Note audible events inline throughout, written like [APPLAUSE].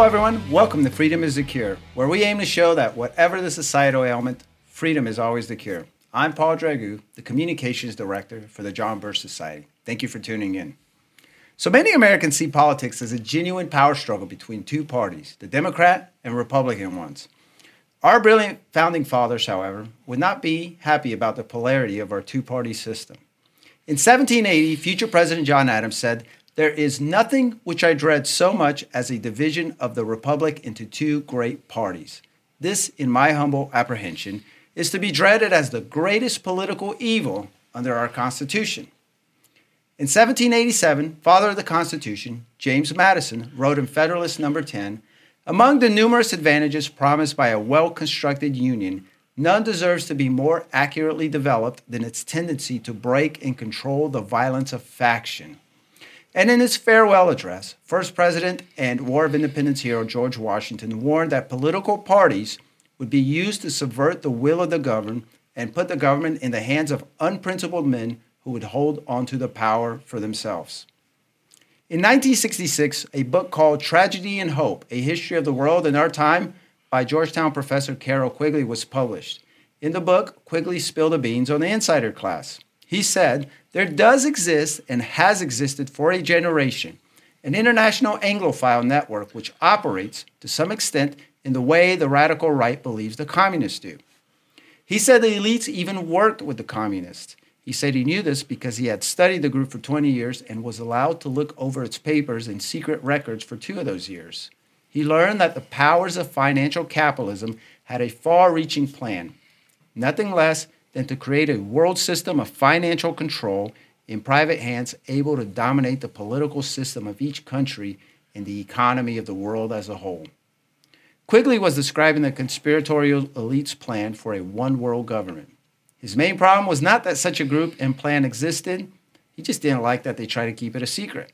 Hello, everyone. Welcome to Freedom is the Cure, where we aim to show that whatever the societal ailment, freedom is always the cure. I'm Paul Dragu, the Communications Director for the John Birch Society. Thank you for tuning in. So many Americans see politics as a genuine power struggle between two parties, the Democrat and Republican ones. Our brilliant founding fathers, however, would not be happy about the polarity of our two party system. In 1780, future President John Adams said, There is nothing which I dread so much as a division of the Republic into two great parties. This, in my humble apprehension, is to be dreaded as the greatest political evil under our Constitution. In 1787, father of the Constitution, James Madison, wrote in Federalist Number 10 Among the numerous advantages promised by a well constructed union, none deserves to be more accurately developed than its tendency to break and control the violence of faction. And in his farewell address, First President and War of Independence hero George Washington warned that political parties would be used to subvert the will of the governed and put the government in the hands of unprincipled men who would hold onto the power for themselves. In 1966, a book called Tragedy and Hope A History of the World in Our Time by Georgetown professor Carroll Quigley was published. In the book, Quigley spilled the beans on the insider class. He said, There does exist and has existed for a generation an international Anglophile network which operates, to some extent, in the way the radical right believes the communists do. He said the elites even worked with the communists. He said he knew this because he had studied the group for 20 years and was allowed to look over its papers and secret records for two of those years. He learned that the powers of financial capitalism had a far reaching plan, nothing less than to create a world system of financial control in private hands able to dominate the political system of each country and the economy of the world as a whole. Quigley was describing the conspiratorial elite's plan for a one world government. His main problem was not that such a group and plan existed, he just didn't like that they tried to keep it a secret.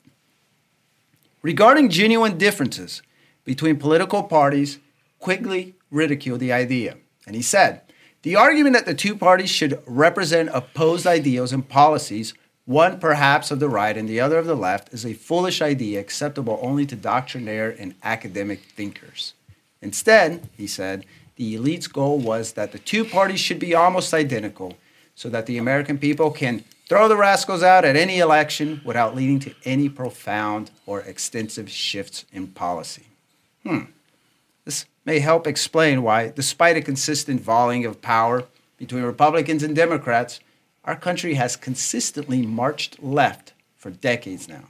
Regarding genuine differences between political parties, Quigley ridiculed the idea. And he said, The argument that the two parties should represent opposed ideals and policies, one perhaps of the right and the other of the left, is a foolish idea acceptable only to doctrinaire and academic thinkers. Instead, he said, the elite's goal was that the two parties should be almost identical so that the American people can throw the rascals out at any election without leading to any profound or extensive shifts in policy. Hmm. May help explain why, despite a consistent volleying of power between Republicans and Democrats, our country has consistently marched left for decades now.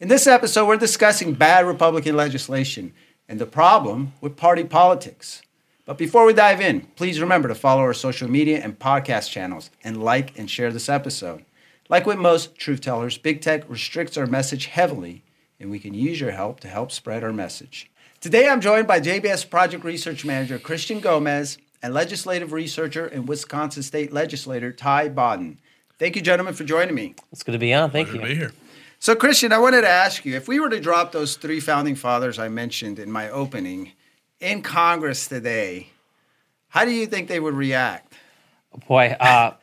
In this episode, we're discussing bad Republican legislation and the problem with party politics. But before we dive in, please remember to follow our social media and podcast channels and like and share this episode. Like with most truth tellers, big tech restricts our message heavily, and we can use your help to help spread our message. Today I'm joined by JBS Project Research Manager Christian Gomez and legislative researcher and Wisconsin State Legislator Ty Bodden. Thank you, gentlemen, for joining me. It's good to be on. Thank Pleasure you. to be here. So, Christian, I wanted to ask you if we were to drop those three founding fathers I mentioned in my opening in Congress today, how do you think they would react? Boy, uh,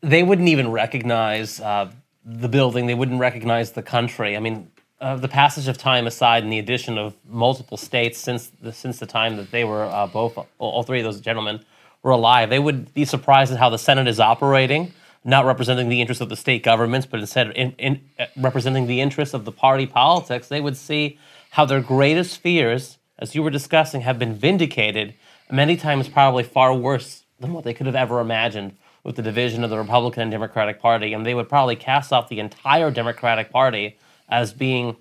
they wouldn't even recognize uh, the building. They wouldn't recognize the country. I mean, the passage of time aside, and the addition of multiple states since the, since the time that they were uh, both all three of those gentlemen were alive, they would be surprised at how the Senate is operating, not representing the interests of the state governments, but instead in, in, uh, representing the interests of the party politics. They would see how their greatest fears, as you were discussing, have been vindicated many times probably far worse than what they could have ever imagined with the division of the Republican and Democratic Party. And they would probably cast off the entire Democratic Party as being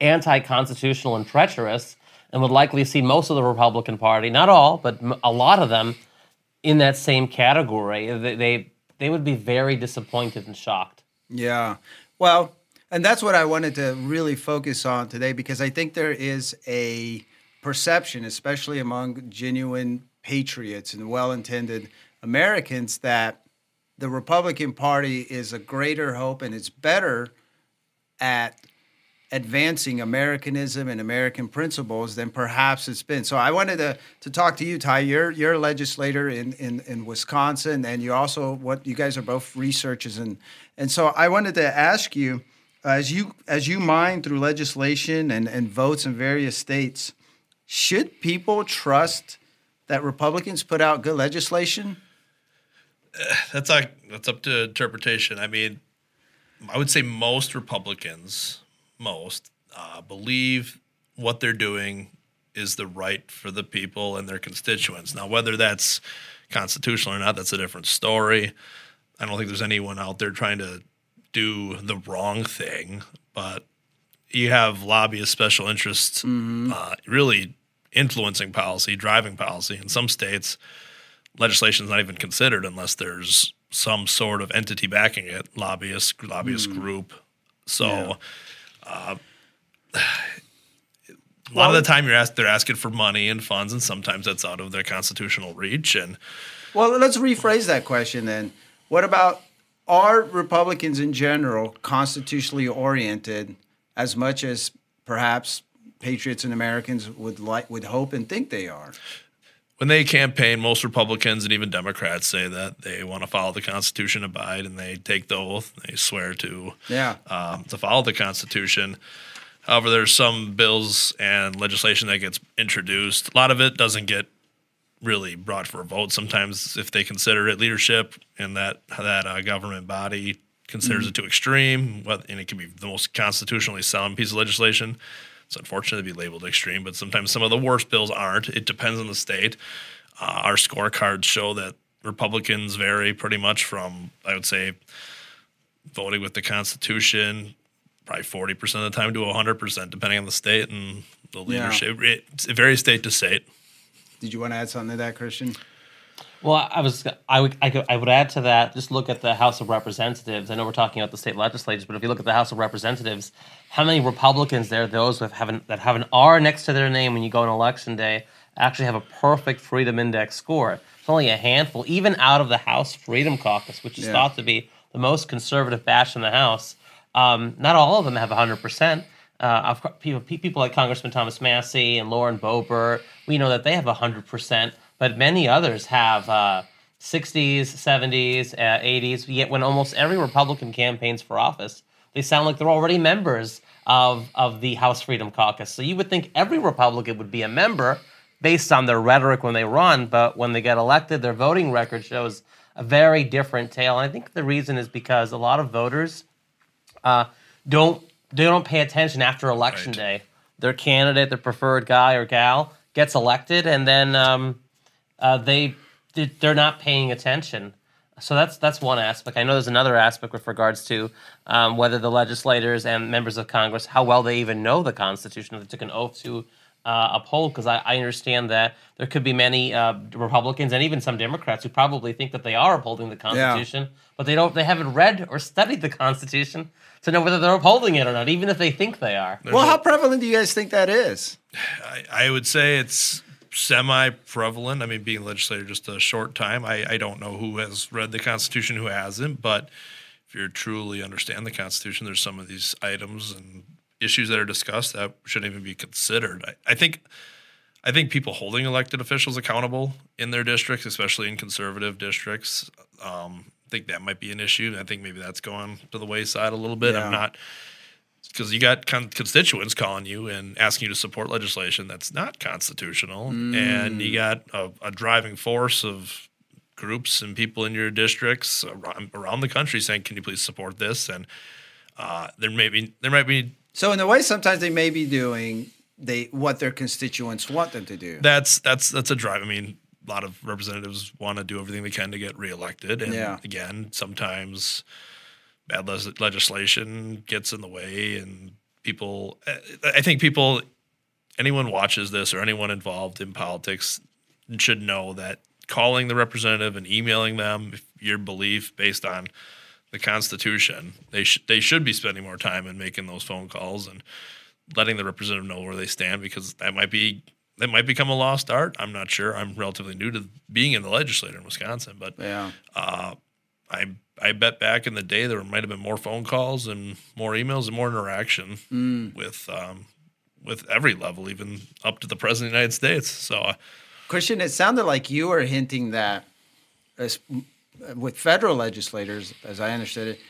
anti constitutional and treacherous, and would likely see most of the Republican Party, not all, but a lot of them, in that same category. They, they, they would be very disappointed and shocked. Yeah. Well, and that's what I wanted to really focus on today because I think there is a perception, especially among genuine patriots and well intended Americans, that the Republican Party is a greater hope and it's better at advancing Americanism and American principles than perhaps it's been. So I wanted to, to talk to you, Ty. You're you're a legislator in, in, in Wisconsin, and you also what you guys are both researchers and and so I wanted to ask you as you as you mine through legislation and, and votes in various states, should people trust that Republicans put out good legislation? Uh, that's like that's up to interpretation. I mean, I would say most Republicans, most uh, believe what they're doing is the right for the people and their constituents. Now, whether that's constitutional or not, that's a different story. I don't think there's anyone out there trying to do the wrong thing, but you have lobbyist special interests uh, really influencing policy, driving policy. In some states, legislation is not even considered unless there's some sort of entity backing it, lobbyist, lobbyist group. So, Yeah. uh, a lot of the time, you're asked, they're asking for money and funds, and sometimes that's out of their constitutional reach. And Well, let's rephrase that question then. What about are Republicans in general constitutionally oriented as much as perhaps patriots and Americans would like would hope and think they are? When they campaign, most Republicans and even Democrats say that they want to follow the Constitution, abide, and they take the oath. They swear to Yeah. um, to follow the Constitution. However, there's some bills and legislation that gets introduced. A lot of it doesn't get really brought for a vote. Sometimes, if they consider it leadership and that that uh, government body considers it too extreme, what and it can be the most constitutionally sound piece of legislation. It's unfortunate to be labeled extreme, but sometimes some of the worst bills aren't. It depends on the state. Uh, our scorecards show that Republicans vary pretty much from, I would say, voting with the Constitution, probably 40% of the time to 100%, depending on the state and the Yeah. leadership. It, it varies state to state. Did you want to add something to that, Christian? Well, I was I would I, could, I would add to that. Just look at the House of Representatives. I know we're talking about the state legislatures, but if you look at the House of Representatives, how many Republicans there? Those that have an, that have an R next to their name when you go on election day actually have a perfect Freedom Index score. It's only a handful, even out of the House Freedom Caucus, which is Yeah. thought to be the most conservative batch in the House. Um, not all of them have 100 percent. Uh, of people, people like Congressman Thomas Massie and Lauren Boebert, we know that they have 100%, but many others have uh, 60s, 70s, uh, 80s. Yet when almost every Republican campaigns for office, they sound like they're already members of, of the House Freedom Caucus. So you would think every Republican would be a member based on their rhetoric when they run, but when they get elected, their voting record shows a very different tale. And I think the reason is because a lot of voters uh, don't they don't pay attention after election Right. day. Their candidate, their preferred guy or gal, gets elected, and then um, uh, they they- they're not paying attention. So that's that's one aspect. I know there's another aspect with regards to um, whether the legislators and members of Congress how well they even know the Constitution. If they took an oath to uh, uphold, because I, I understand that there could be many uh, Republicans and even some Democrats who probably think that they are upholding the Constitution, but they don't. They haven't read or studied the Constitution to know whether they're upholding it or not, even if they think they are. Well, how prevalent do you guys think that is? I, I would say it's semi prevalent. I mean, being a legislator just a short time, I, I don't know who has read the Constitution, who hasn't, but if you truly understand the Constitution, there's some of these items and issues that are discussed that shouldn't even be considered. I, I think I think people holding elected officials accountable in their districts, especially in conservative districts, um, I think that might be an issue. I think maybe that's going to the wayside a little bit. Yeah. I'm not because you got con- constituents calling you and asking you to support legislation that's not constitutional, and you got a, a driving force of groups and people in your districts around, around the country saying, "Can you please support this?" And uh, there may be there might be So in a way, sometimes they may be doing they what their constituents want them to do. that's that's that's a drive. I mean, a lot of representatives want to do everything they can to get reelected, and Yeah. again, sometimes bad les- legislation gets in the way, and people. I- think people, anyone watches this or anyone involved in politics, should know that calling the representative and emailing them if your belief based on the Constitution, they should they should be spending more time in making those phone calls and letting the representative know where they stand because that might be that might become a lost art. I'm not sure. I'm relatively new to being in the legislature in Wisconsin, but yeah. Uh, I I bet back in the day there might have been more phone calls and more emails and more interaction with um, with every level, even up to the president of the United States. So uh, Christian, it sounded like you were hinting that as, with federal legislators, as I understood it,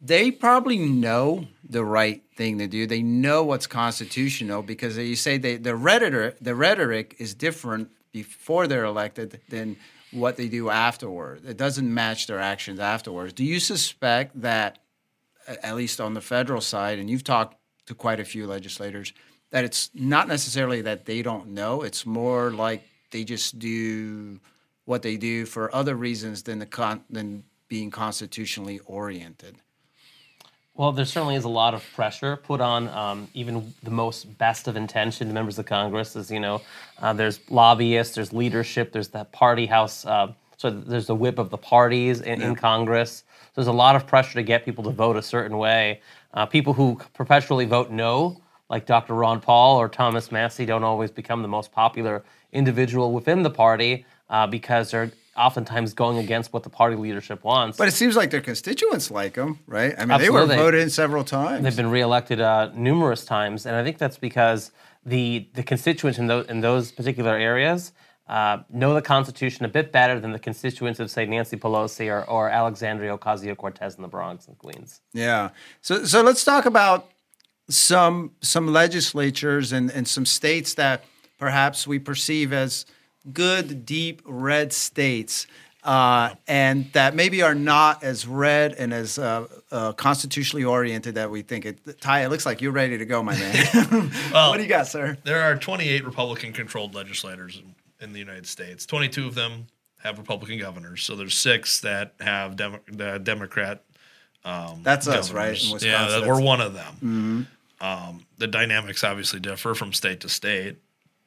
they probably know the right thing to do. They know what's constitutional because you say they, the rhetoric the rhetoric is different before they're elected than what they do afterward. It doesn't match their actions afterwards. Do you suspect that, at least on the federal side, and you've talked to quite a few legislators, that it's not necessarily that they don't know. It's more like they just do what they do for other reasons than the con- than being constitutionally oriented. Well, there certainly is a lot of pressure put on um, even the most best of intentioned members of Congress. As you know, uh, there's lobbyists, there's leadership, there's the party house. Uh, so there's the whip of the parties in, in Congress. So there's a lot of pressure to get people to vote a certain way. Uh, people who perpetually vote no like Dr. Ron Paul or Thomas Massie don't always become the most popular individual within the party uh, because they're oftentimes going against what the party leadership wants. But it seems like their constituents like them, right? I mean, Absolutely. they were voted in several times. They've been reelected uh, numerous times, and I think that's because the the constituents in those in those particular areas uh, know the Constitution a bit better than the constituents of, say, Nancy Pelosi or, or Alexandria Ocasio Cortez in the Bronx and Queens. Yeah. So so let's talk about some some legislatures and, and some states that perhaps we perceive as good, deep red states. Uh, and that maybe are not as red and as uh, uh, constitutionally oriented that we think. It, Ty, it looks like you're ready to go, my man. [LAUGHS] Well, what do you got, sir? There are 28 Republican controlled legislators in, in the United States. 22 of them have Republican governors. So there's six that have Demo- Democrat. Um, That's us, right, in. Wisconsin. Yeah, we're one of them. Um, the dynamics obviously differ from state to state,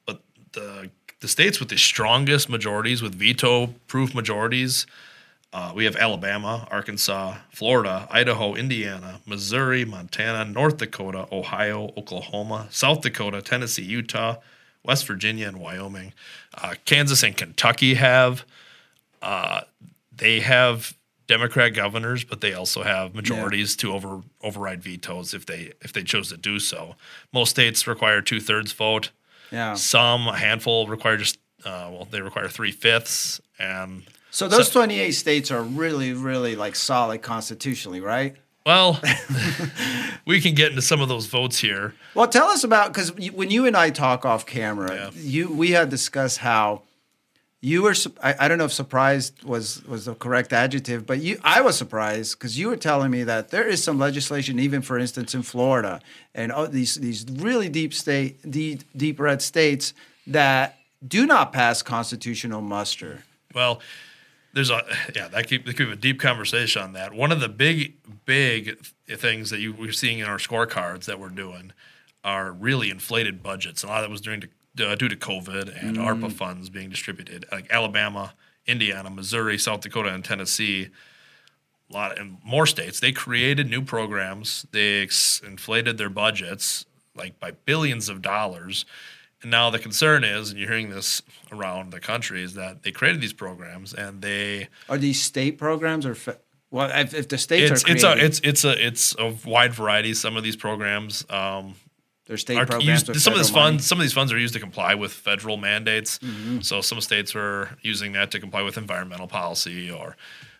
but the the states with the strongest majorities, with veto-proof majorities, uh, we have Alabama, Arkansas, Florida, Idaho, Indiana, Missouri, Montana, North Dakota, Ohio, Oklahoma, South Dakota, Tennessee, Utah, West Virginia, and Wyoming. Uh, Kansas and Kentucky have uh, they have Democrat governors, but they also have majorities to over override vetoes if they if they chose to do so. Most states require two thirds vote. Yeah. Some, a handful, require just uh, well, they require three fifths, and So those 28 states are really, really like solid constitutionally, right? well, [LAUGHS] [LAUGHS] we can get into some of those votes here. Well, tell us about because when you and I talk off camera, Yeah. you we had discussed how you were I, I don't know if surprised was was the correct adjective, but you I was surprised because you were telling me that there is some legislation, even for instance in Florida and oh, these these really deep state deep deep red states that do not pass constitutional muster. Well, there's a yeah that could, that could be a deep conversation on that. One of the big big things that you we're seeing in our scorecards that we're doing are really inflated budgets. A lot of that was during uh, due to COVID and ARPA funds being distributed. Like Alabama, Indiana, Missouri, South Dakota, and Tennessee. A lot in more states they created new programs. They ex- inflated their budgets like by billions of dollars. And now the concern is, and you're hearing this around the country, is that they created these programs and they Are these state programs or fe- well, if, if the states it's are it's a it's it's a it's a wide variety. Some of these programs um, state programs. used, some of these money. funds some of these funds are used to comply with federal mandates. Mm-hmm. So some states are using that to comply with environmental policy or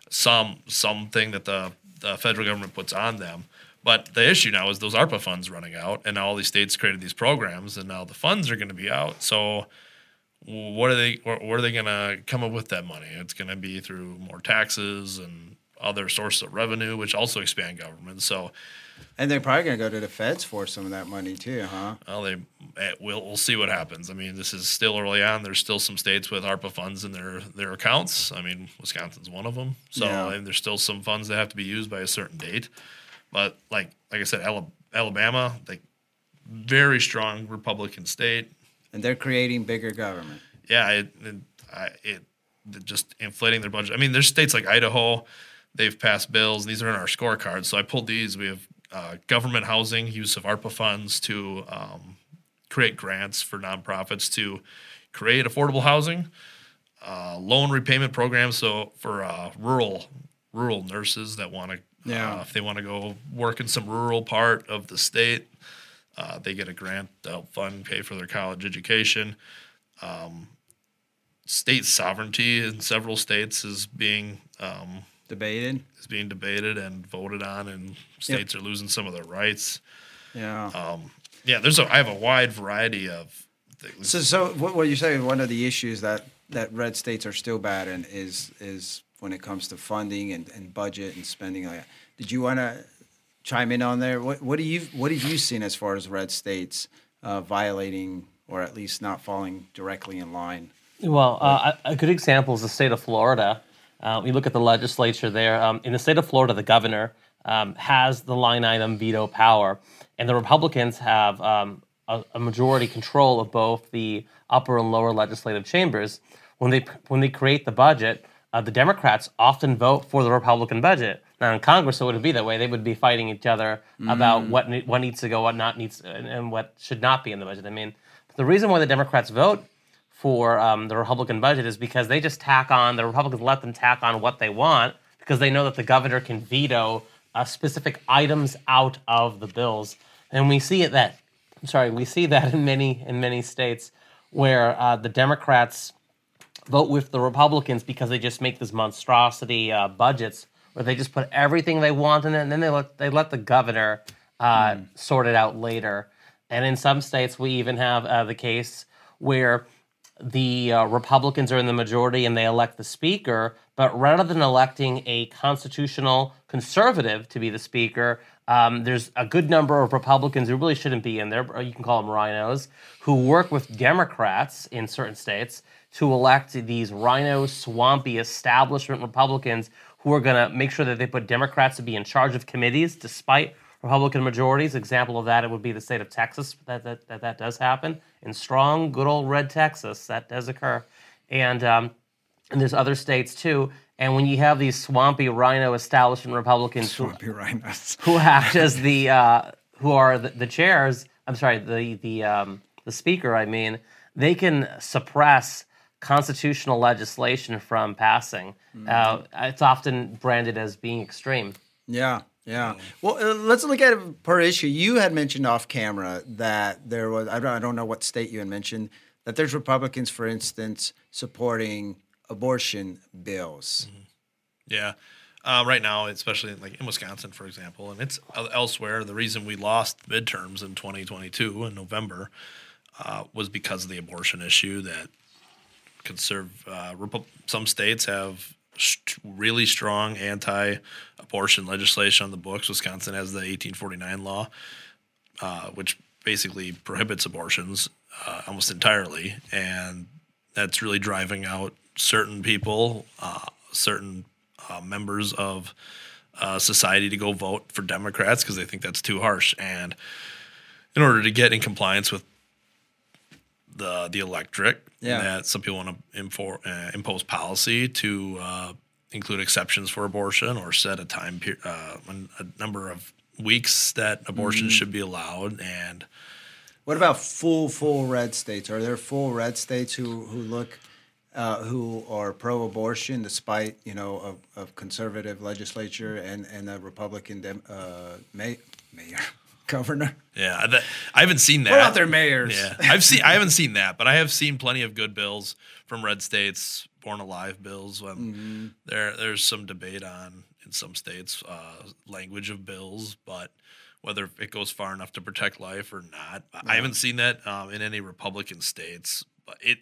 some something that the, the federal government puts on them. But the issue now is those ARPA funds running out, and now all these states created these programs, and now the funds are going to be out. So what are they? Where are they going to come up with that money? It's going to be through more taxes and other sources of revenue, which also expand government. So And they're probably going to go to the feds for some of that money too, huh? Well, they eh, we'll we'll see what happens. I mean, this is still early on. There's still some states with ARPA funds in their their accounts. I mean, Wisconsin's one of them. So Yeah. and there's still some funds that have to be used by a certain date. But like like I said, Alabama, like very strong Republican state. And they're creating bigger government. Yeah, it it, I, it just inflating their budget. I mean, there's states like Idaho. They've passed bills. These are in our scorecards. So I pulled these. We have uh, government housing, use of ARPA funds to um, create grants for nonprofits to create affordable housing, uh, loan repayment programs. So for uh, rural rural nurses that want to, Yeah. uh, if they want to go work in some rural part of the state, uh, they get a grant to help fund pay for their college education. Um, state sovereignty in several states is being um, debated. is being debated and voted on, and states are losing some of their rights. Yeah. Yeah, there's a I have a wide variety of things. So, so what, what you're saying? One of the issues that that red states are still bad in is is when it comes to funding and, and budget and spending. Like, that. did you want to chime in on there? What what do you what have you seen as far as red states uh, violating or at least not falling directly in line? Well, uh, a a good example is the state of Florida. Uh, we look at the legislature there. Um, in the state of Florida, the governor um, has the line item veto power, and the Republicans have um, a, a majority control of both the upper and lower legislative chambers. When they when they create the budget, uh, the Democrats often vote for the Republican budget. Now in Congress, it wouldn't be that way. They would be fighting each other about what ne- what needs to go, what not needs, and, and what should not be in the budget. I mean, the reason why the Democrats vote for um, the Republican budget is because they just tack on the Republicans let them tack on what they want because they know that the governor can veto uh, specific items out of the bills, and we see it that sorry, we see that in many in many states where uh, the Democrats vote with the Republicans because they just make this monstrosity uh, budgets where they just put everything they want in it, and then they let they let the governor uh, sort it out later. And in some states, we even have uh, the case where the uh, Republicans are in the majority and they elect the speaker, but rather than electing a constitutional conservative to be the speaker, um, there's a good number of Republicans who really shouldn't be in there. You can call them RINOs who work with Democrats in certain states to elect these RINO, swampy establishment Republicans who are going to make sure that they put Democrats to be in charge of committees despite Republican majorities. Example of that, it would be the state of Texas that that, that, that does happen. In strong, good old red Texas, that does occur. And, um, and there's other states too. And when you have these swampy RINO establishment Republicans who, Swampy RINOs. [LAUGHS] who act as the uh, who are the, the chairs. I'm sorry, the the um, the speaker. I mean, they can suppress constitutional legislation from passing. Uh, it's often branded as being extreme. Yeah, yeah. Well, uh, let's look at it per issue. You had mentioned off camera that there was, I don't, I don't know what state you had mentioned, that there's Republicans, for instance, supporting abortion bills. Yeah. Uh, right now, especially like in Wisconsin, for example, and it's elsewhere. The reason we lost midterms in 2022 in November uh, was because of the abortion issue. That conserve uh, Repu- some states have st- really strong anti-abortion legislation on the books. Wisconsin has the 1849 law, uh, which basically prohibits abortions uh, almost entirely, and that's really driving out certain people, uh, certain uh, members of uh, society to go vote for Democrats because they think that's too harsh. And in order to get in compliance with the the electorate, Yeah. that some people want to uh, impose policy to uh, include exceptions for abortion or set a time period, uh, a number of weeks that abortion should be allowed and What about full, full red states? Are there full red states who, who look, uh, who are pro-abortion despite, you know, of, of conservative legislature and, and a Republican dem, uh, may, mayor, governor? Yeah, that, I haven't seen that. What about their mayors? Yeah, I've seen. I haven't seen that, but I have seen plenty of good bills from red states, born alive bills. When Mm-hmm. there, there's some debate on in some states uh, language of bills, but whether it goes far enough to protect life or not, I haven't seen that um, in any Republican states. But it,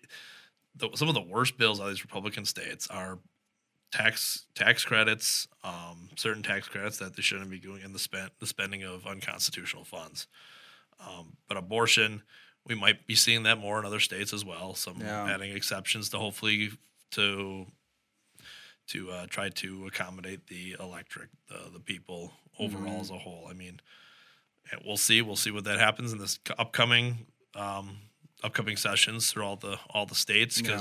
the, some of the worst bills out of these Republican states are tax tax credits, um, certain tax credits that they shouldn't be doing, and the spent the spending of unconstitutional funds. Um, but abortion, we might be seeing that more in other states as well. Some Yeah. adding exceptions to hopefully to to uh, try to accommodate the electric, the the people overall Mm-hmm. as a whole. I mean, we'll see. We'll see what that happens in this upcoming um, upcoming sessions through all the all the states Yeah.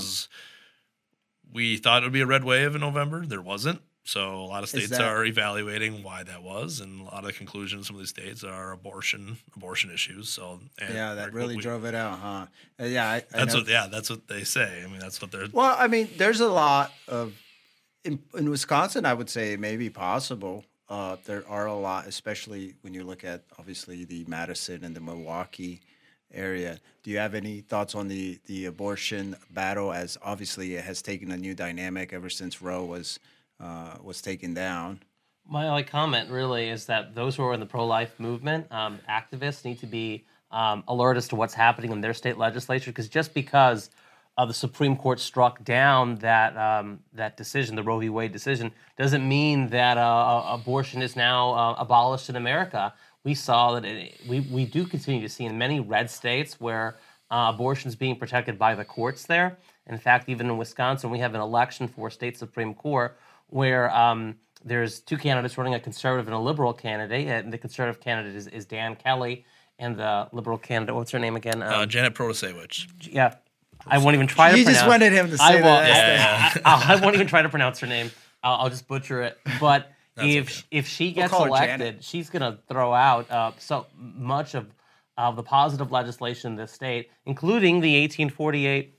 We thought it would be a red wave in November. There wasn't. So a lot of states that- are evaluating why that was, and a lot of the conclusions of these states are abortion abortion issues. So and Yeah, that really we- drove it out, huh? Uh, yeah, I, I That's know- what yeah, that's what they say. I mean, that's what they're Well, I mean, there's a lot of in, in Wisconsin. I would say maybe possible. Uh, there are a lot, especially when you look at obviously the Madison and the Milwaukee area. Do you have any thoughts on the the abortion battle? As obviously it has taken a new dynamic ever since Roe was uh, was taken down. My only comment really is that those who are in the pro-life movement, um, activists, need to be um, alert as to what's happening in their state legislature. Because just because uh, the Supreme Court struck down that um, that decision, the Roe v. Wade decision, doesn't mean that uh, abortion is now uh, abolished in America. We saw that it, we we do continue to see in many red states where uh, abortion is being protected by the courts there. In fact, even in Wisconsin, we have an election for state Supreme Court where um, there's two candidates running, a conservative and a liberal candidate. And the conservative candidate is, is Dan Kelly, and the liberal candidate, what's her name again? Uh, Um, Janet Protasiewicz. yeah, I won't even try to You pronounce. just wanted him to say I won't. that. I, I, I won't even try to pronounce her name. I'll, I'll just butcher it. But if okay. if she gets her elected, she's going to throw out uh, so much of of the positive legislation in this state, including the 1848.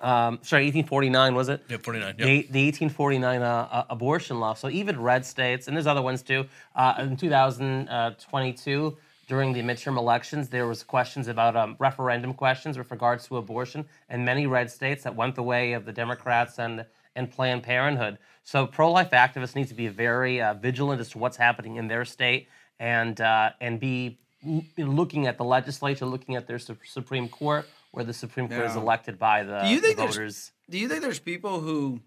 Um, sorry, 1849 was it? Yep, 49. Yep. The, the 1849 uh, uh, abortion law. So even red states, and there's other ones too. Uh, in 2022, during the midterm elections, there was questions about um, referendum questions with regards to abortion, and many red states that went the way of the Democrats and and Planned Parenthood. So pro-life activists need to be very uh, vigilant as to what's happening in their state, and uh, and be looking at the legislature, looking at their su- Supreme Court, where the Supreme Court is elected by the, Do you think the voters. Do you think there's people who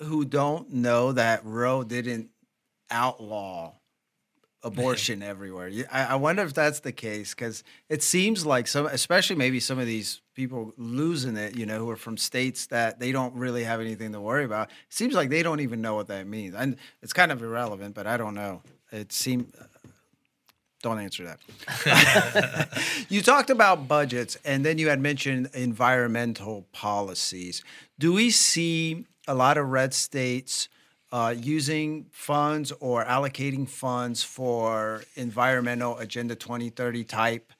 who don't know that Roe didn't outlaw abortion [LAUGHS] everywhere? I, I wonder if that's the case because it seems like some, especially maybe some of these people losing it, you know, who are from states that they don't really have anything to worry about. It seems like they don't even know what that means, and it's kind of irrelevant. But I don't know. It seems. Uh, don't answer that. [LAUGHS] you talked about budgets, and then you had mentioned environmental policies. Do we see a lot of red states uh, using funds or allocating funds for environmental Agenda 2030 type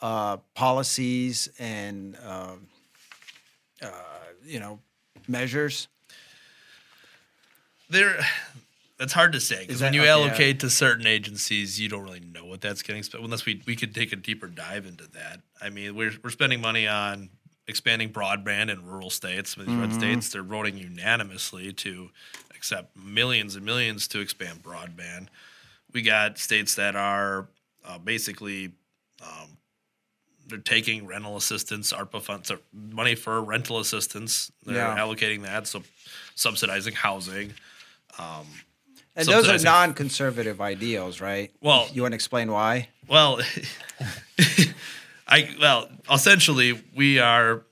uh, policies and uh, uh, you know measures? there that's hard to say because when you okay, yeah. allocate to certain agencies you don't really know what that's getting spent unless we, we could take a deeper dive into that i mean we're, we're spending money on expanding broadband in rural states some of these red Mm-hmm. states they're voting unanimously to accept millions and millions to expand broadband we got states that are uh, basically um, they're taking rental assistance, ARPA funds, money for rental assistance. They're Yeah. allocating that, so subsidizing housing. And those are non-conservative ideals, right? Well- you want to explain why? Well, [LAUGHS] I well essentially we are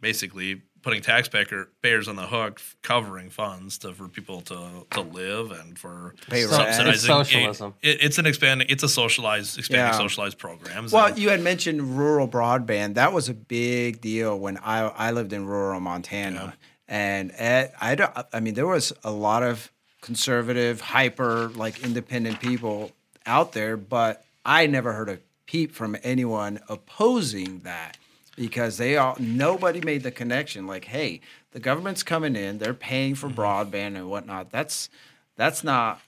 basically putting taxpayers on the hook, covering funds to for people to to live and for Pay rent. subsidizing. It's socialism. It, it's an expanding. It's a socialized, expanding Yeah. socialized programs. Well, and- you had mentioned rural broadband. That was a big deal when I I lived in rural Montana, and at, I don't. I mean, there was a lot of conservative, hyper, like independent people out there, but I never heard a peep from anyone opposing that because they all nobody made the connection. Like, hey, the government's coming in, they're paying for broadband and whatnot. That's that's not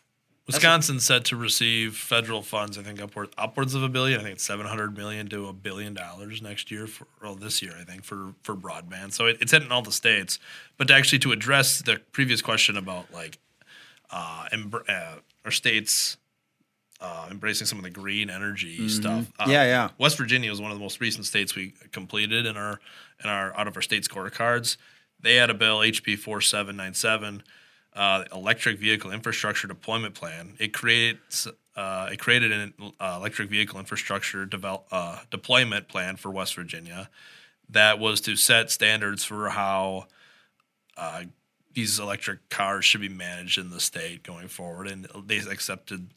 Wisconsin's set to receive federal funds. I think upward upwards of a billion. I think it's seven hundred million to a billion dollars next year for well this year. I think for for broadband. So it, it's hitting all the states. But actually, to address the previous question about like uh, embr- uh our states. Uh, embracing some of the green energy stuff. Uh, Mm-hmm. Yeah, yeah. West Virginia was one of the most recent states we completed in our in our out of our state scorecards. They had a bill HB four seven nine seven, uh, electric vehicle infrastructure deployment plan. It creates uh, it created an uh, electric vehicle infrastructure develop, uh, deployment plan for West Virginia that was to set standards for how uh, these electric cars should be managed in the state going forward. And they accepted,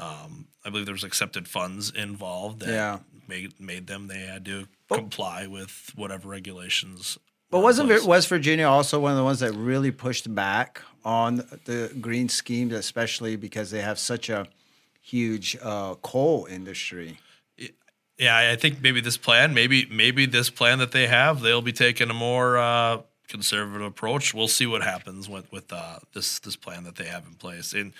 um, I believe there was accepted funds involved that Yeah. made made them they had to comply with whatever regulations. But wasn't. West Virginia also one of the ones that really pushed back on the green schemes, especially because they have such a huge uh, coal industry? Yeah, I I think maybe this plan, maybe maybe this plan that they have, they'll be taking a more uh, conservative approach. We'll see what happens with with uh, this this plan that they have in place. And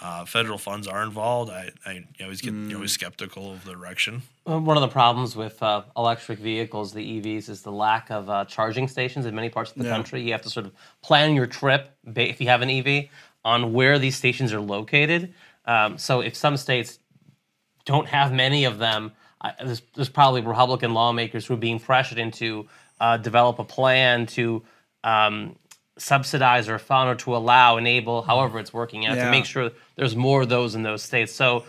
uh, federal funds are involved, I, I always get you always skeptical of the direction. One of the problems with uh, electric vehicles, the EVs, is the lack of uh, charging stations in many parts of the Yeah. country. You have to sort of plan your trip if you have an EV on where these stations are located. Um, so if some states don't have many of them, I, there's, there's probably Republican lawmakers who are being pressured into uh, develop a plan to um, subsidize or fund or to allow, enable, however it's working out, Yeah. to make sure there's more of those in those states. So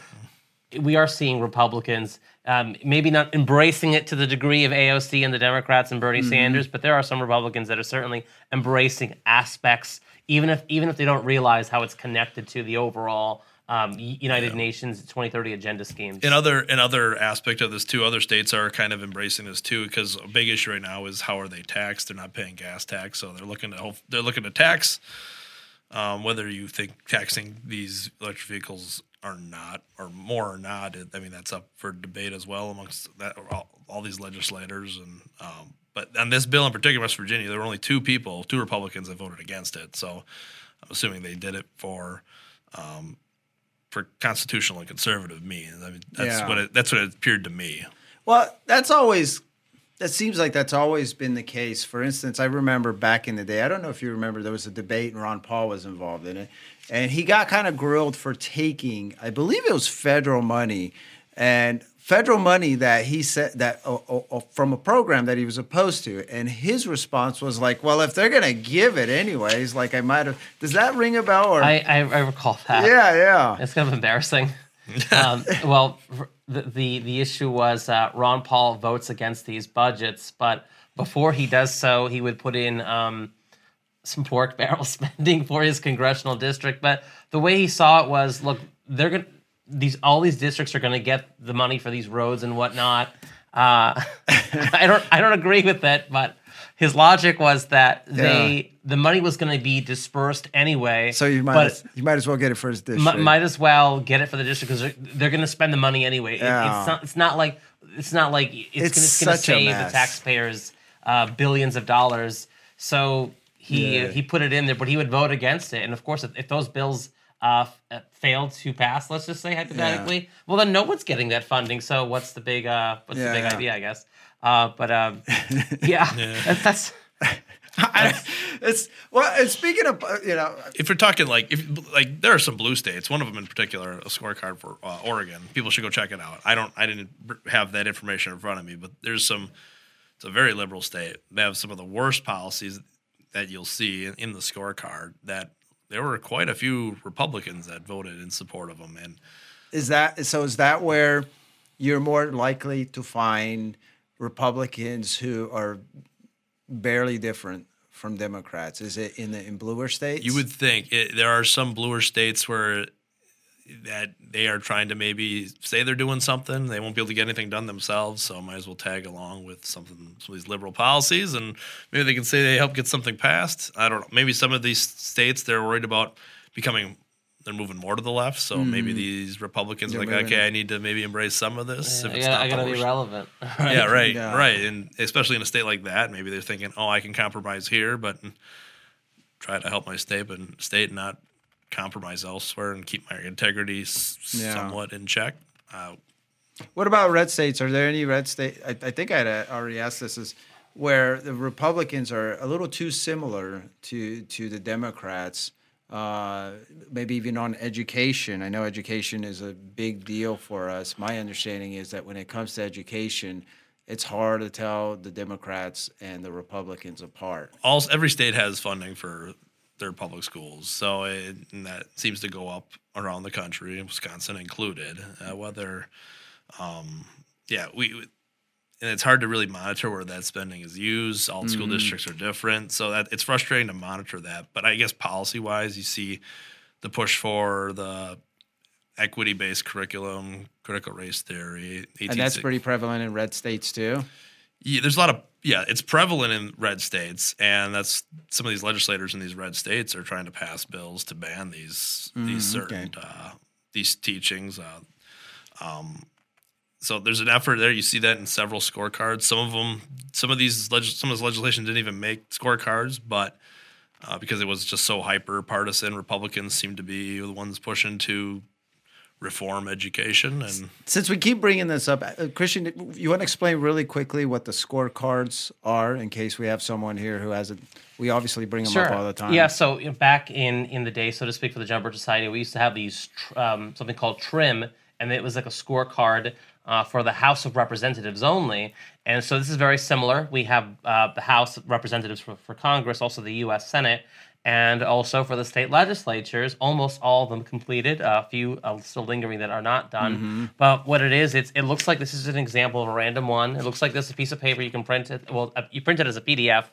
we are seeing Republicans um, maybe not embracing it to the degree of AOC and the Democrats and Bernie Sanders, but there are some Republicans that are certainly embracing aspects, even if even if they don't realize how it's connected to the overall um, United Nations 2030 agenda schemes. In other in other aspect of this too, other states are kind of embracing this too because a big issue right now is how are they taxed? They're not paying gas tax, so they're looking to hope, they're looking to tax. Um, whether you think taxing these electric vehicles are not or more or not, it, I mean that's up for debate as well amongst that all, all these legislators and. Um, but on this bill in particular, West Virginia, there were only two people, two Republicans that voted against it. So I'm assuming they did it for um, for constitutional and conservative means. I mean, that's Yeah. what it, that's what it appeared to me. Well, that's always that seems like that's always been the case. For instance, I remember back in the day, I don't know if you remember there was a debate and Ron Paul was involved in it. And he got kind of grilled for taking, I believe it was federal money and federal money that he said that uh, uh, uh, from a program that he was opposed to. And his response was like, "Well, if they're going to give it anyways, like I might have Does that ring a bell or I, I, I recall that. Yeah, yeah. It's kind of embarrassing. [LAUGHS] um, well, the, the the issue was uh, Ron Paul votes against these budgets, but before he does so, he would put in um, some pork barrel [LAUGHS] spending for his congressional district. But the way he saw it was, look, they're gonna these all these districts are going to get the money for these roads and whatnot. Uh, [LAUGHS] I don't I don't agree with it, but his logic was that they the money was going to be dispersed anyway. So you might as, you might as well get it for his dish. M- might as well get it for the district because they're, they're going to spend the money anyway. It- Yeah. it's not. It's not like it's not like it's, It's going to save the taxpayers uh, billions of dollars. So he Yeah. he put it in there, but he would vote against it. And of course, if, if those bills uh, f- uh, failed to pass, let's just say hypothetically, well then no one's getting that funding. So what's the big uh, what's Yeah, the big yeah. idea? I guess. Uh, but um, [LAUGHS] yeah, That's, [LAUGHS] that's it's well. And speaking of, uh, you know, If you're talking like if like there are some blue states, one of them in particular, a scorecard for uh, Oregon. People should go check it out. I don't, I didn't have that information in front of me, but there's some. It's a very liberal state. They have some of the worst policies that you'll see in, in the scorecard. That there were quite a few Republicans that voted in support of them, and is that so? Is that where you're more likely to find Republicans who are barely different from Democrats? Is it in the in bluer states? You would think it, there are some bluer states where that they are trying to maybe say they're doing something. They won't be able to get anything done themselves, so might as well tag along with something some of these liberal policies, and maybe they can say they help get something passed. I don't know. Maybe some of these states they're worried about becoming. They're moving more to the left, so hmm. maybe these Republicans are They're like, okay, it. I need to maybe embrace some of this. I if it's gotta, not I gotta be worst. relevant. [LAUGHS] Yeah, right, Yeah. right, and especially in a state like that, maybe they're thinking, "Oh, I can compromise here, but try to help my state, but state not compromise elsewhere and keep my integrity s- Yeah. somewhat in check." Uh, What about red states? Are there any red state? I, I think I had uh, already asked this. Is where the Republicans are a little too similar to to the Democrats. Uh, maybe even on education. I know education is a big deal for us. My understanding is that when it comes to education, it's hard to tell the Democrats and the Republicans apart. all every state has funding for their public schools, so it, and that seems to go up around the country, Wisconsin included. Uh, whether, um, yeah, we. And it's hard to really monitor where that spending is used. All school districts are different, so that it's frustrating to monitor that. But I guess policy wise, you see the push for the equity based curriculum, critical race theory, And that's pretty prevalent in red states too. Yeah, there's a lot of yeah, it's prevalent in red states, and that's some of these legislators in these red states are trying to pass bills to ban these these certain okay. uh, these teachings. Uh, um, so there's an effort there. You see that in several scorecards. Some of them, some of these leg- some of this legislation didn't even make scorecards, but uh, because it was just so hyper partisan. Republicans seem to be the ones pushing to reform education and Since we keep bringing this up, uh, Christian, you want to explain really quickly what the scorecards are in case we have someone here who hasn't. We obviously bring them up all the time. Yeah, so you know, back in in the day, so to speak, for the John Birch Society, we used to have these um, something called TRIM, and it was like a scorecard uh, for the House of Representatives only. And so this is very similar. We have uh, the House of Representatives for, for Congress, also the U.S. Senate, and also for the state legislatures. Almost all of them completed. A few uh, still lingering that are not done. But what it is, it's, it looks like this is an example of a random one. It looks like this is a piece of paper you can print it. Well, uh, you print it as a PDF,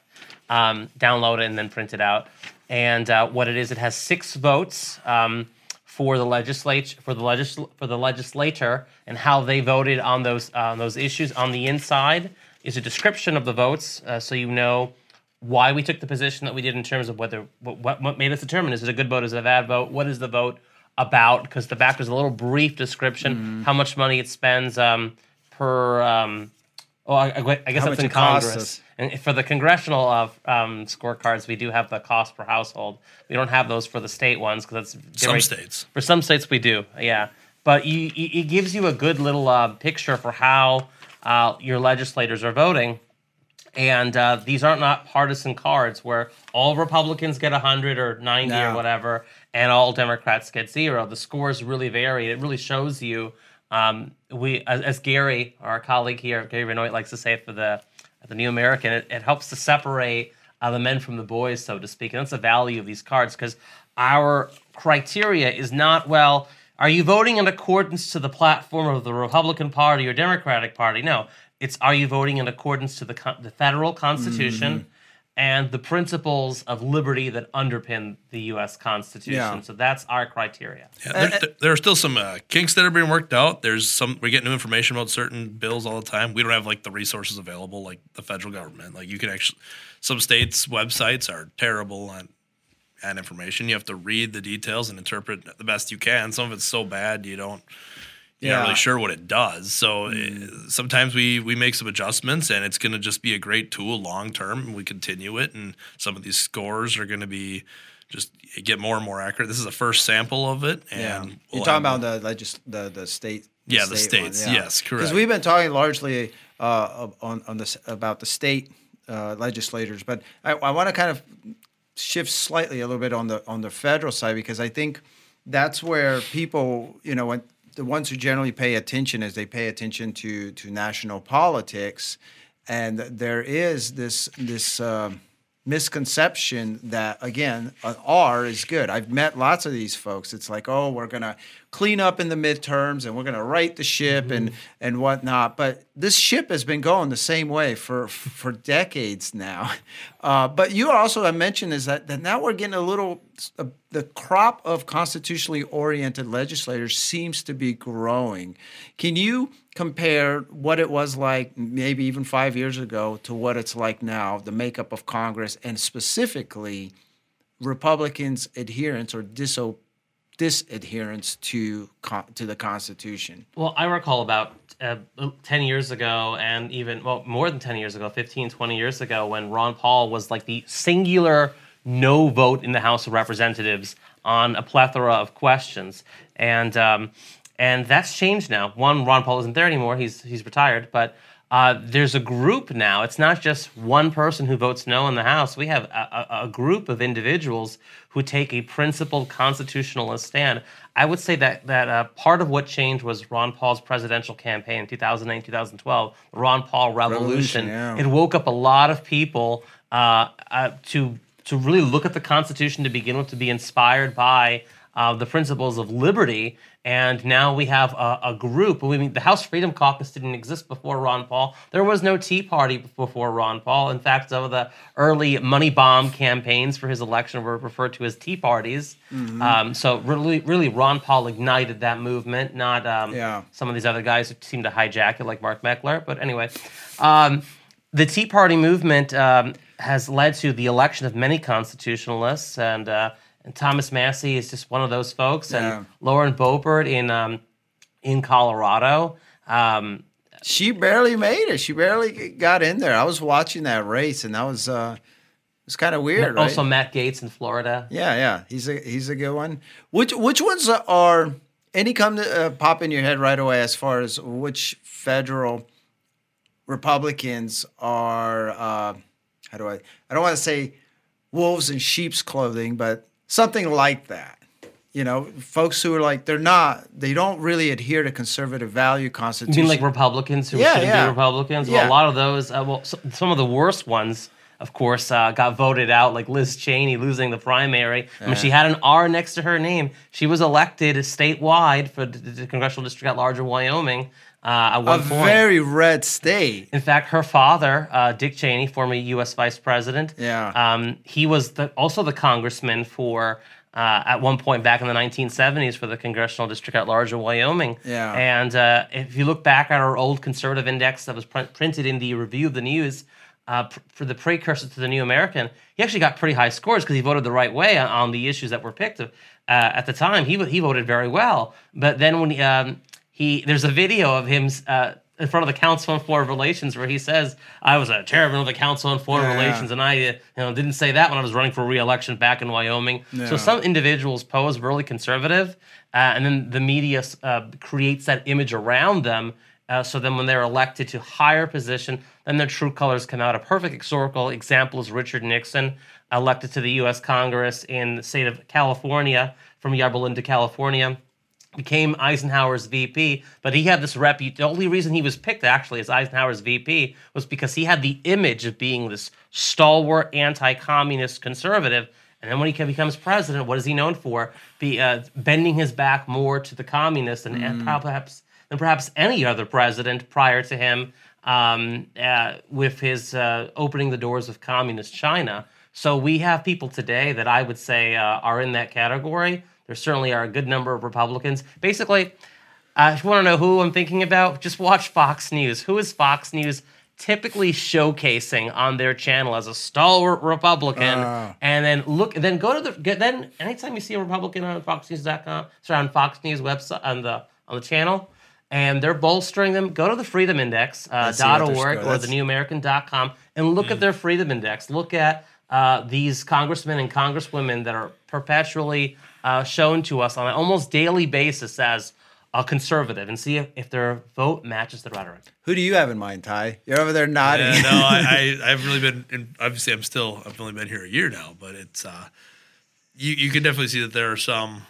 um, download it, and then print it out. And uh, what it is, it has six votes. Um, for the legislature for the legisl- for the legislature and how they voted on those uh, on those issues. On the inside is a description of the votes, uh, so you know why we took the position that we did in terms of whether what, what, what made us determine is it a good vote, is it a bad vote, what is the vote about? Because the back is a little brief description, how much money it spends um, per. Um, oh, I, I guess How that's in Congress. And for the congressional uh, um, scorecards, we do have the cost per household. We don't have those for the state ones because that's some states. for some states, we do, yeah. But you, it gives you a good little uh, picture for how uh, your legislators are voting. And uh, these aren't not partisan cards where all Republicans get 100 or 90 No. or whatever, and all Democrats get zero. The scores really vary. It really shows you. Um, we, as, as Gary, our colleague here, Gary Benoit likes to say for the the New American, it, it helps to separate uh, the men from the boys, so to speak. And that's the value of these cards because our criteria is not well. Are you voting in accordance to the platform of the Republican Party or Democratic Party? No, it's are you voting in accordance to the con- the federal Constitution mm-hmm. and the principles of liberty that underpin the U.S. Constitution. Yeah. So that's our criteria. Yeah, there, uh, uh, there- there are still some uh, kinks that are being worked out. There's some we get new information about certain bills all the time. We don't have like the resources available like the federal government. Like you can actually, some states' websites are terrible on on information. You have to read the details and interpret the best you can. Some of it's so bad you don't. You're Yeah. not really sure what it does. So uh, sometimes we we make some adjustments, and it's going to just be a great tool long term. We continue it, and some of these scores are going to be just get more and more accurate. This is the first sample of it, and Yeah, we'll you're talking about the legis- the the state. Yeah, the states. Yes, correct. Because we've been talking largely uh, on on this about the state uh, legislators, but I, I want to kind of shift slightly a little bit on the on the federal side because I think that's where people, you know, when the ones who generally pay attention is they pay attention to to national politics, and there is this this. um misconception that again an R is good. I've met lots of these folks. It's like, oh, we're gonna clean up in the midterms and we're gonna right the ship and and whatnot. But this ship has been going the same way for for decades now. Uh, but you also have mentioned is that, that now we're getting a little uh, the crop of constitutionally oriented legislators seems to be growing. Can you compare what it was like maybe even five years ago to what it's like now, the makeup of Congress, and specifically Republicans' adherence or diso- disadherence to to the Constitution? Well, I recall about uh, 10 years ago, and even, well, more than 10 years ago, 15, 20 years ago, when Ron Paul was like the singular no vote in the House of Representatives on a plethora of questions. And, um, and that's changed now. One, Ron Paul isn't there anymore, he's, he's retired, but uh, there's a group now. It's not just one person who votes no in the House. We have a, a, a group of individuals who take a principled constitutionalist stand. I would say that that uh, part of what changed was Ron Paul's presidential campaign in 2008, 2012, the Ron Paul Revolution. Revolution, yeah. It woke up a lot of people uh, uh, to to really look at the Constitution to begin with, to be inspired by uh, the principles of liberty. And now we have a, a group. I mean, the House Freedom Caucus didn't exist before Ron Paul. There was no Tea Party before Ron Paul. In fact, some of the early money bomb campaigns for his election were referred to as Tea Parties. Um, so really, really, Ron Paul ignited that movement, not um, Yeah. some of these other guys who seem to hijack it, like Mark Meckler. But anyway, um, the Tea Party movement um, has led to the election of many constitutionalists, and, uh, and Thomas Massie is just one of those folks, Yeah. and Lauren Boebert in um, in Colorado. Um, She barely made it. She barely got in there. I was watching that race, and that was uh, It's kind of weird, right? Also, Matt Gaetz in Florida. Yeah, yeah, he's a he's a good one. Which which ones are any come to uh, pop in your head right away as far as which federal Republicans are? Uh, how do I? I don't want to say wolves in sheep's clothing, but something like that. You know, folks who are like they're not, they don't really adhere to conservative value constitution. You mean like Republicans who Yeah, shouldn't yeah. be Republicans? Yeah. A lot of those, uh, well, so, some of the worst ones, of course, uh, got voted out, like Liz Cheney losing the primary. I mean, she had an R next to her name. She was elected statewide for the, the congressional district at large of Wyoming uh, a point. very red state. In fact, her father, uh, Dick Cheney, former U.S. Vice President, Yeah. um, he was the, also the congressman for uh, at one point back in the 1970s for the congressional district at large in Wyoming. Yeah. And uh, if you look back at our old conservative index that was pr- printed in the Review of the News. Uh, pr- for the precursor to the New American, he actually got pretty high scores because he voted the right way on, on the issues that were picked. Uh, at the time, he he voted very well. But then when he, um, he there's a video of him uh, in front of the Council on Foreign Relations where he says, "I was a chairman of the Council on Foreign Yeah. Relations, and I uh, you know didn't say that when I was running for re-election back in Wyoming." Yeah. So some individuals pose really conservative, uh, and then the media uh, creates that image around them. Uh, so then, when they're elected to higher position, then their true colors come out. A perfect historical example is Richard Nixon, elected to the U.S. Congress in the state of California from Yorba Linda, California became Eisenhower's VP, but he had this rep. The only reason he was picked actually as Eisenhower's VP was because he had the image of being this stalwart anti-communist conservative. And then when he becomes president, what is he known for? Be uh, bending his back more to the communists and, and perhaps than perhaps any other president prior to him, um, uh, with his uh, opening the doors of communist China. So we have people today that I would say uh, are in that category. There certainly are a good number of Republicans. Basically, uh, if you want to know who I'm thinking about, just watch Fox News. Who is Fox News typically showcasing on their channel as a stalwart Republican? Ah. and then look, then go to the then anytime you see a Republican on FoxNews.com, sorry, on Fox News website on the on the channel, and they're bolstering them, go to the Freedom Index uh, Let's see what dot org or That's- thenewamerican.com and look at their Freedom Index. Look at uh, these congressmen and congresswomen that are perpetually uh, shown to us on an almost daily basis as a conservative and see if, if their vote matches the rhetoric. Who do you have in mind, Ty? You're over there nodding. Yeah, no, I, I [LAUGHS] I've really been. In, obviously, I'm still. I've only been here a year now, but it's. uh You you can definitely see that there are some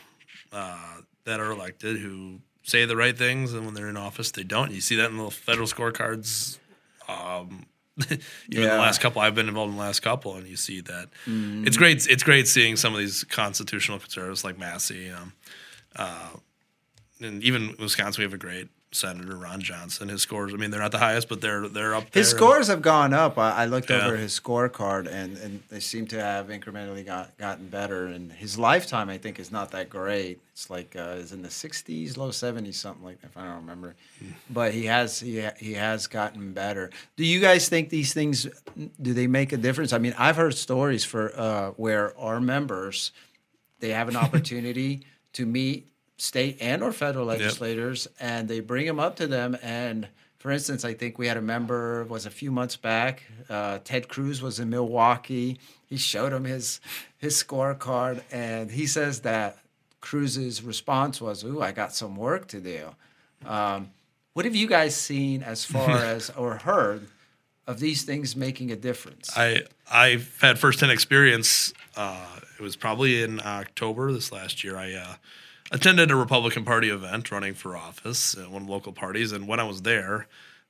uh, that are elected who say the right things, and when they're in office, they don't. You see that in the federal scorecards. Um, [LAUGHS] even Yeah. the last couple, I've been involved in the last couple, and you see that it's great. It's great seeing some of these constitutional conservatives like Massie. Um, uh, and even Wisconsin, we have a great senator, Ron Johnson. His scores, I mean, they're not the highest, but they're they're up there. His scores have gone up. I, I looked Yeah. over his scorecard, and, and they seem to have incrementally got, gotten better. And his lifetime, I think, is not that great. It's like uh, is in the 60s, low 70s, something like that, if I don't remember. But he has he, ha- he has gotten better. Do you guys think these things do they make a difference? I mean, I've heard stories for uh, where our members they have an [LAUGHS] opportunity to meet state and or federal legislators and they bring them up to them and for instance i think we had a member was a few months back uh, ted cruz was in milwaukee he showed him his his scorecard and he says that cruz's response was ooh i got some work to do um, what have you guys seen as [LAUGHS] far as or heard of these things making a difference I I've had firsthand experience. Uh, it was probably in October this last year. I uh, attended a Republican Party event running for office at one of the local parties, and when I was there,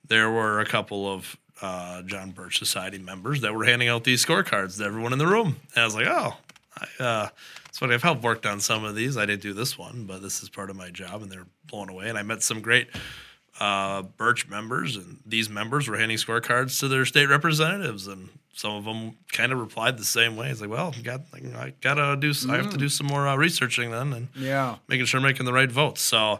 there were a couple of uh, John Birch Society members that were handing out these scorecards to everyone in the room, and I was like, oh. I, uh, it's funny. I've helped worked on some of these. I didn't do this one, but this is part of my job, and they're blown away. And I met some great uh, Birch members, and these members were handing scorecards to their state representatives, and some of them kind of replied the same way. It's like, well, got I gotta do, I have to do some more uh, researching then, and yeah making sure I'm making the right votes. So uh,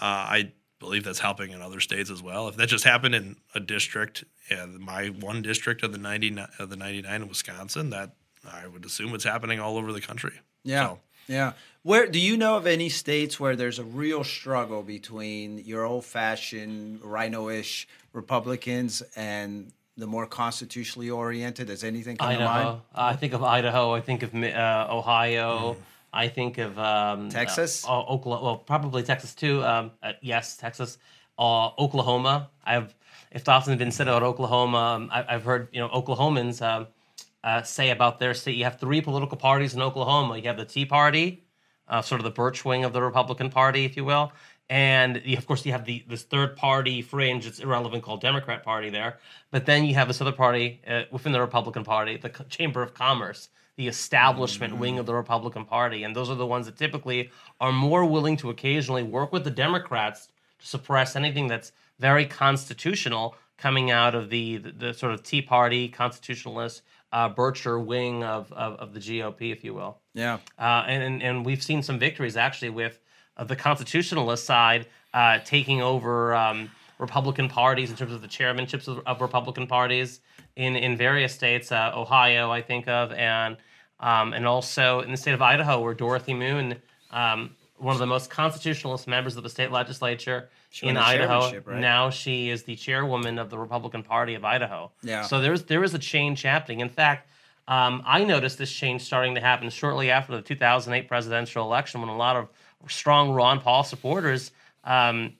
I believe that's helping in other states as well. If that just happened in a district, and my one district of the ninety nine of the ninety nine in Wisconsin, that I would assume it's happening all over the country. Yeah. So, Yeah. Where do you know of any states where there's a real struggle between your old-fashioned RINO-ish Republicans and the more constitutionally oriented? Does anything come to mind? Idaho. I think of Idaho. I think of uh, Ohio. Mm. I think of um, Texas? Uh, Oklahoma. Well, probably Texas too. Um, uh, yes, Texas. Uh, Oklahoma. I've if often been said about Oklahoma. Um, I, I've heard you know Oklahomans um, uh, say about their state. You have three political parties in Oklahoma. You have the Tea Party, uh, sort of the birch wing of the Republican Party, if you will. And you, of course, you have the this third party fringe. It's irrelevant called Democrat Party there. But then you have this other party uh, within the Republican Party, the Co- Chamber of Commerce, the establishment wing of the Republican Party, and those are the ones that typically are more willing to occasionally work with the Democrats to suppress anything that's very constitutional coming out of the the, the sort of Tea Party constitutionalist uh, Bircher wing of, of of the GOP, if you will. Yeah. Uh, and, and we've seen some victories actually with uh, the constitutionalist side uh, taking over um, Republican parties in terms of the chairmanships of, of Republican parties in in various states. Uh, Ohio, I think of, and um, and also in the state of Idaho, where Dorothy Moon, um, one of the most constitutionalist members of the state legislature won in Idaho, right? now she is the chairwoman of the Republican Party of Idaho. Yeah. So there's there is a change happening. In fact, um, I noticed this change starting to happen shortly after the 2008 presidential election, when a lot of strong Ron Paul supporters um,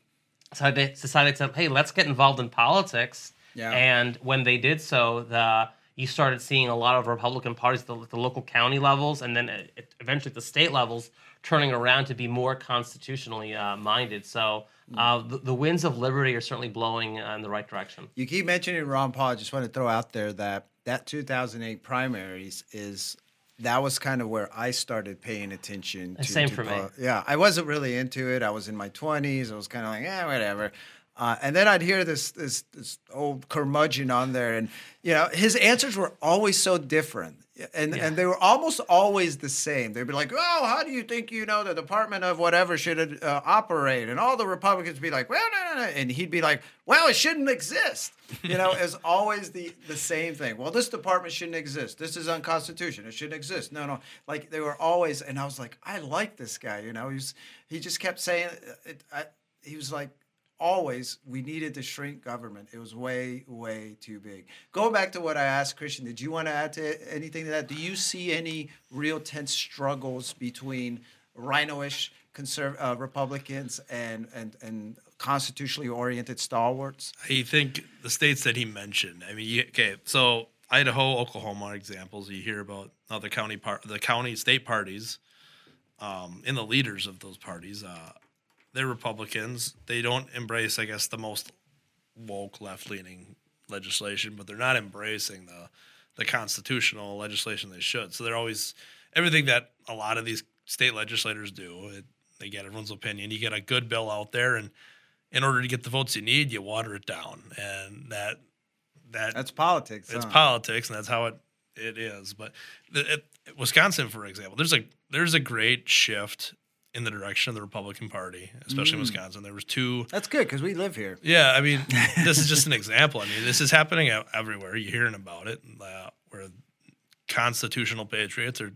decided, decided to, hey, let's get involved in politics. Yeah. And when they did so, the you started seeing a lot of Republican parties at the, the local county levels, and then uh, eventually at the state levels, turning around to be more constitutionally uh, minded. So uh, the, the winds of liberty are certainly blowing uh, in the right direction. You keep mentioning Ron Paul. I just want to throw out there that that 2008 primaries is that was kind of where I started paying attention. To, Same to for me. Yeah, I wasn't really into it. I was in my 20s. I was kind of like, yeah, whatever. Uh, and then I'd hear this this this old curmudgeon on there, and you know his answers were always so different, and and they were almost always the same. They'd be like, "Oh, how do you think you know the Department of whatever should uh, operate?" And all the Republicans would be like, "Well, no, no, no," and he'd be like, "Well, it shouldn't exist." You know, it's [LAUGHS] always the the same thing. Well, this department shouldn't exist. This is unconstitutional. It shouldn't exist. No, no. Like they were always, and I was like, I like this guy. You know, he's he just kept saying it. I, he was like always we needed to shrink government. It was way, way too big. Going back to what I asked Christian, did you want to add to anything to that? Do you see any real tense struggles between RINOish conserv- uh, Republicans and, and, and constitutionally oriented stalwarts? I think the states that he mentioned. I mean, you, okay, so Idaho, Oklahoma are examples. You hear about other county part, the county state parties, um, and the leaders of those parties. Uh, they're Republicans. They don't embrace, I guess, the most woke left leaning legislation, but they're not embracing the the constitutional legislation they should. So they're always everything that a lot of these state legislators do. It, they get everyone's opinion. You get a good bill out there, and in order to get the votes you need, you water it down, and that that That's politics. it's huh? politics, and that's how it it is. But the, it, Wisconsin, for example, there's a there's a great shift in the direction of the Republican Party, especially in Wisconsin. There was two. That's good because we live here. Yeah, I mean, [LAUGHS] this is just an example. I mean, this is happening everywhere. You're hearing about it, uh, where constitutional patriots are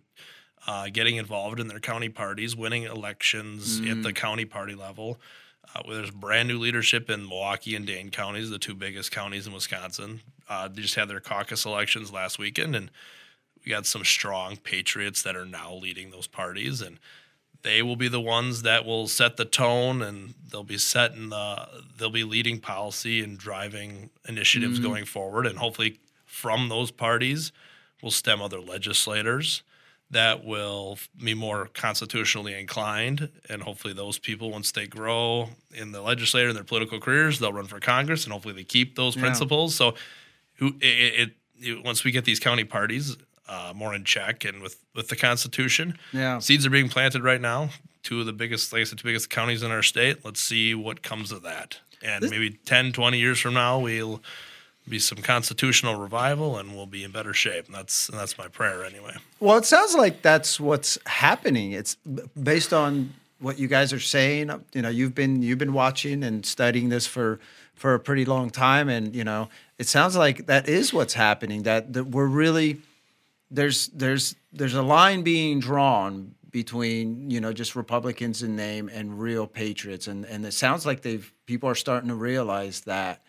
uh, getting involved in their county parties, winning elections at the county party level. Uh, where there's brand new leadership in Milwaukee and Dane counties, the two biggest counties in Wisconsin. Uh, they just had their caucus elections last weekend, and we got some strong patriots that are now leading those parties, and they will be the ones that will set the tone, and they'll be setting the they'll be leading policy and driving initiatives mm-hmm. going forward, and hopefully from those parties will stem other legislators that will be more constitutionally inclined. And hopefully those people once they grow in the legislature in their political careers they'll run for congress and hopefully they keep those principles. So who it, it, it once we get these county parties uh, more in check and with with the constitution Yeah. seeds are being planted right now two of the biggest like I said, two biggest counties in our state let's see what comes of that and maybe 10 20 years from now we'll be some constitutional revival and we'll be in better shape and that's and that's my prayer anyway Well, it sounds like that's what's happening. It's based on what you guys are saying. You know, you've been you've been watching and studying this for for a pretty long time, and you know, it sounds like that is what's happening. That that we're really there's there's there's a line being drawn between you know just Republicans in name and real patriots, and and it sounds like they've people are starting to realize that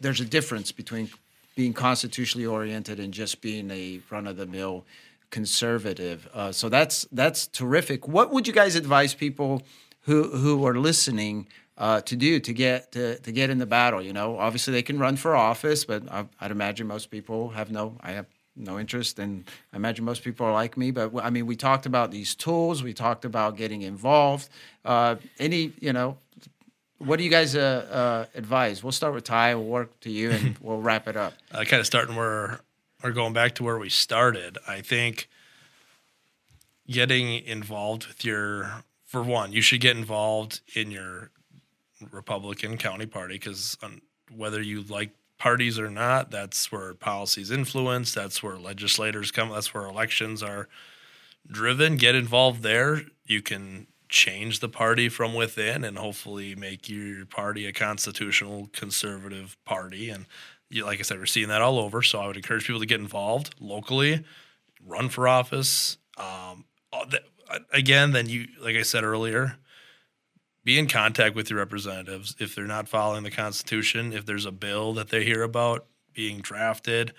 there's a difference between being constitutionally oriented and just being a run of the mill conservative. Uh, so that's that's terrific. What would you guys advise people who who are listening uh, to do to get to, to get in the battle? You know, obviously they can run for office, but I, I'd imagine most people have no. I have no interest, and I imagine most people are like me. But I mean, we talked about these tools. We talked about getting involved. Uh, any, you know, what do you guys uh, uh, advise? We'll start with Ty. We'll work to you, and [LAUGHS] we'll wrap it up. uh, kind of starting where or going back to where we started, I think getting involved with your for one, you should get involved in your Republican county party because whether you like parties or not, that's where policies influence. That's where legislators come. That's where elections are driven. Get involved there. You can change the party from within and hopefully make your party a constitutional conservative party. And you, like I said, we're seeing that all over. So I would encourage people to get involved locally, run for office. Um, again, then you, like I said earlier, be in contact with your representatives. If they're not following the Constitution, if there's a bill that they hear about being drafted,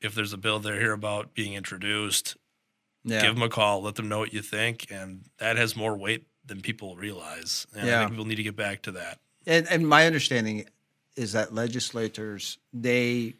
if there's a bill they hear about being introduced, yeah. give them a call, let them know what you think, and that has more weight than people realize. And yeah. I think people need to get back to that. And, and my understanding is that legislators they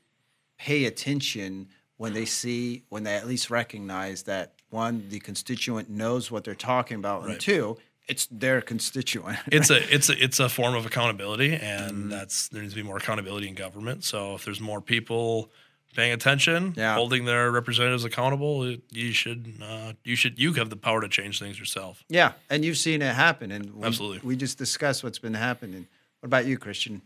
pay attention when they see when they at least recognize that one the constituent knows what they're talking about right. and two it's their constituent. [LAUGHS] it's a it's a it's a form of accountability, and mm that's there needs to be more accountability in government. So if there's more people paying attention, yeah. holding their representatives accountable, you should uh, you should you have the power to change things yourself. Yeah, and you've seen it happen, and we, absolutely we just discussed what's been happening. What about you, Christian?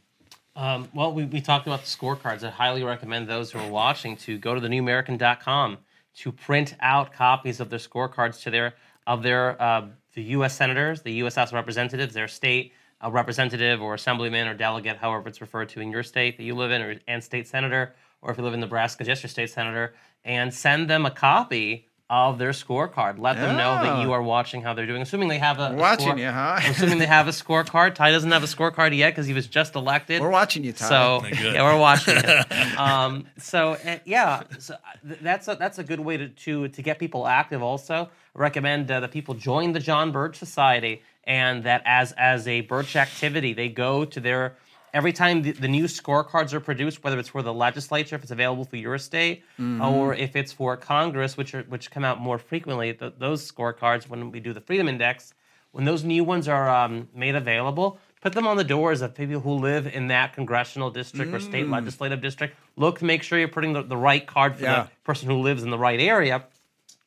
Um, well, we, we talked about the scorecards. I highly recommend those who are watching to go to thenewamerican.com to print out copies of their scorecards to their of their uh, the U.S. senators, the U.S. House of Representatives, their state uh, representative or assemblyman or delegate, however it's referred to in your state that you live in, or and state senator, or if you live in Nebraska, just your state senator, and send them a copy of their scorecard. Let them know that you are watching how they're doing. Assuming they have a, a watching score, you, huh? [LAUGHS] assuming they have a scorecard. Ty doesn't have a scorecard yet because he was just elected. We're watching you, Ty. So yeah, we're watching. [LAUGHS] um, so uh, yeah, so th- that's a, that's a good way to, to to get people active. Also, I recommend uh, that people join the John Birch Society, and that as as a Birch activity, they go to their every time the, the, new scorecards are produced, whether it's for the legislature, if it's available for your state, mm-hmm. or if it's for Congress, which are which come out more frequently, the, those scorecards when we do the Freedom Index, when those new ones are um, made available, put them on the doors of people who live in that congressional district mm. or state mm. legislative district. Look to make sure you're putting the, the right card for yeah. the person who lives in the right area.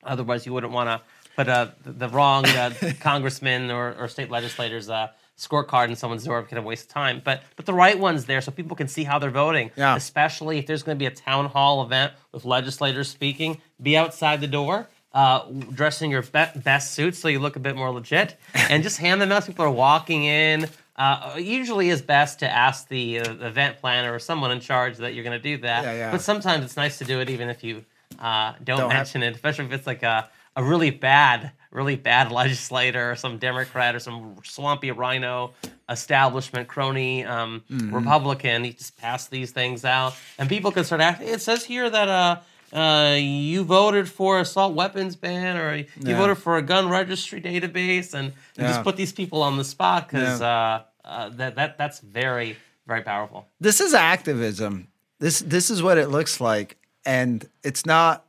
Otherwise, you wouldn't want to put uh, the, wrong uh, congressman or, or state legislators uh, scorecard in someone's door kind of waste of time. But but the right one's there so people can see how they're voting. Yeah. Especially if there's going to be a town hall event with legislators speaking, be outside the door. Uh, dressing your be- best suit so you look a bit more legit, and just hand them out. People are walking in. Uh, usually, is best to ask the, uh, event planner or someone in charge that you're going to do that. Yeah, yeah. But sometimes it's nice to do it even if you uh, don't, don't, mention have- it, especially if it's like a, a really bad really bad [LAUGHS] legislator some Democrat or some swampy RINO establishment crony um, mm-hmm. Republican. He just passed these things out, and people can start asking. It says here that uh, uh, you voted for assault weapons ban or you yeah. voted for a gun registry database, and, yeah. just put these people on the spot because yeah. uh, uh, that that that's very very powerful. This is activism. This this is what it looks like, and it's not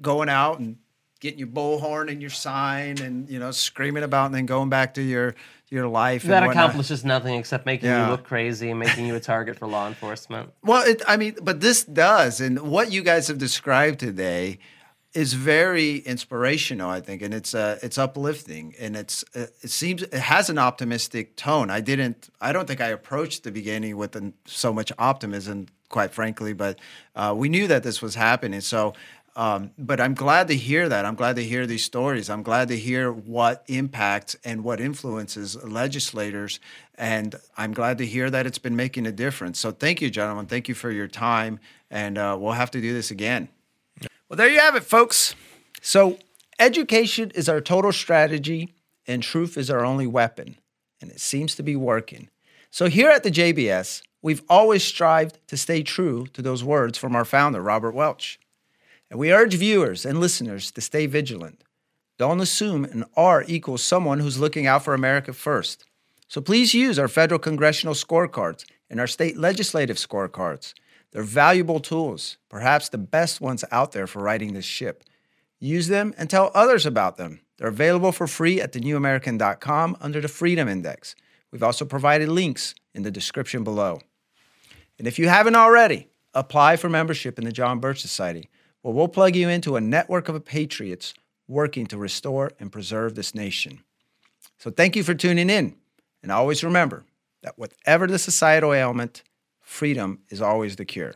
going out and getting your bullhorn and your sign and you know screaming about and then going back to your your life. That accomplishes nothing except making yeah. you look crazy and making you a target for law enforcement. [LAUGHS] Well, it, I mean, but this does, and what you guys have described today is very inspirational, I think, and it's uh, it's uplifting, and it's uh, it seems it has an optimistic tone. I didn't, I don't think I approached the beginning with an, so much optimism, quite frankly, but uh, we knew that this was happening, so um, but I'm glad to hear that. I'm glad to hear these stories. I'm glad to hear what impacts and what influences legislators. And I'm glad to hear that it's been making a difference. So thank you, gentlemen. Thank you for your time. And uh, we'll have to do this again. Well, there you have it, folks. So education is our total strategy, and truth is our only weapon. And it seems to be working. So here at the JBS, we've always strived to stay true to those words from our founder, Robert Welch. And we urge viewers and listeners to stay vigilant. Don't assume an R equals someone who's looking out for America first. So please use our federal congressional scorecards and our state legislative scorecards. They're valuable tools, perhaps the best ones out there for riding this ship. Use them and tell others about them. They're available for free at thenewamerican.com under the Freedom Index. We've also provided links in the description below. And if you haven't already, apply for membership in the John Birch Society, where we'll plug you into a network of patriots working to restore and preserve this nation. So thank you for tuning in. And always remember that whatever the societal ailment, freedom is always the cure.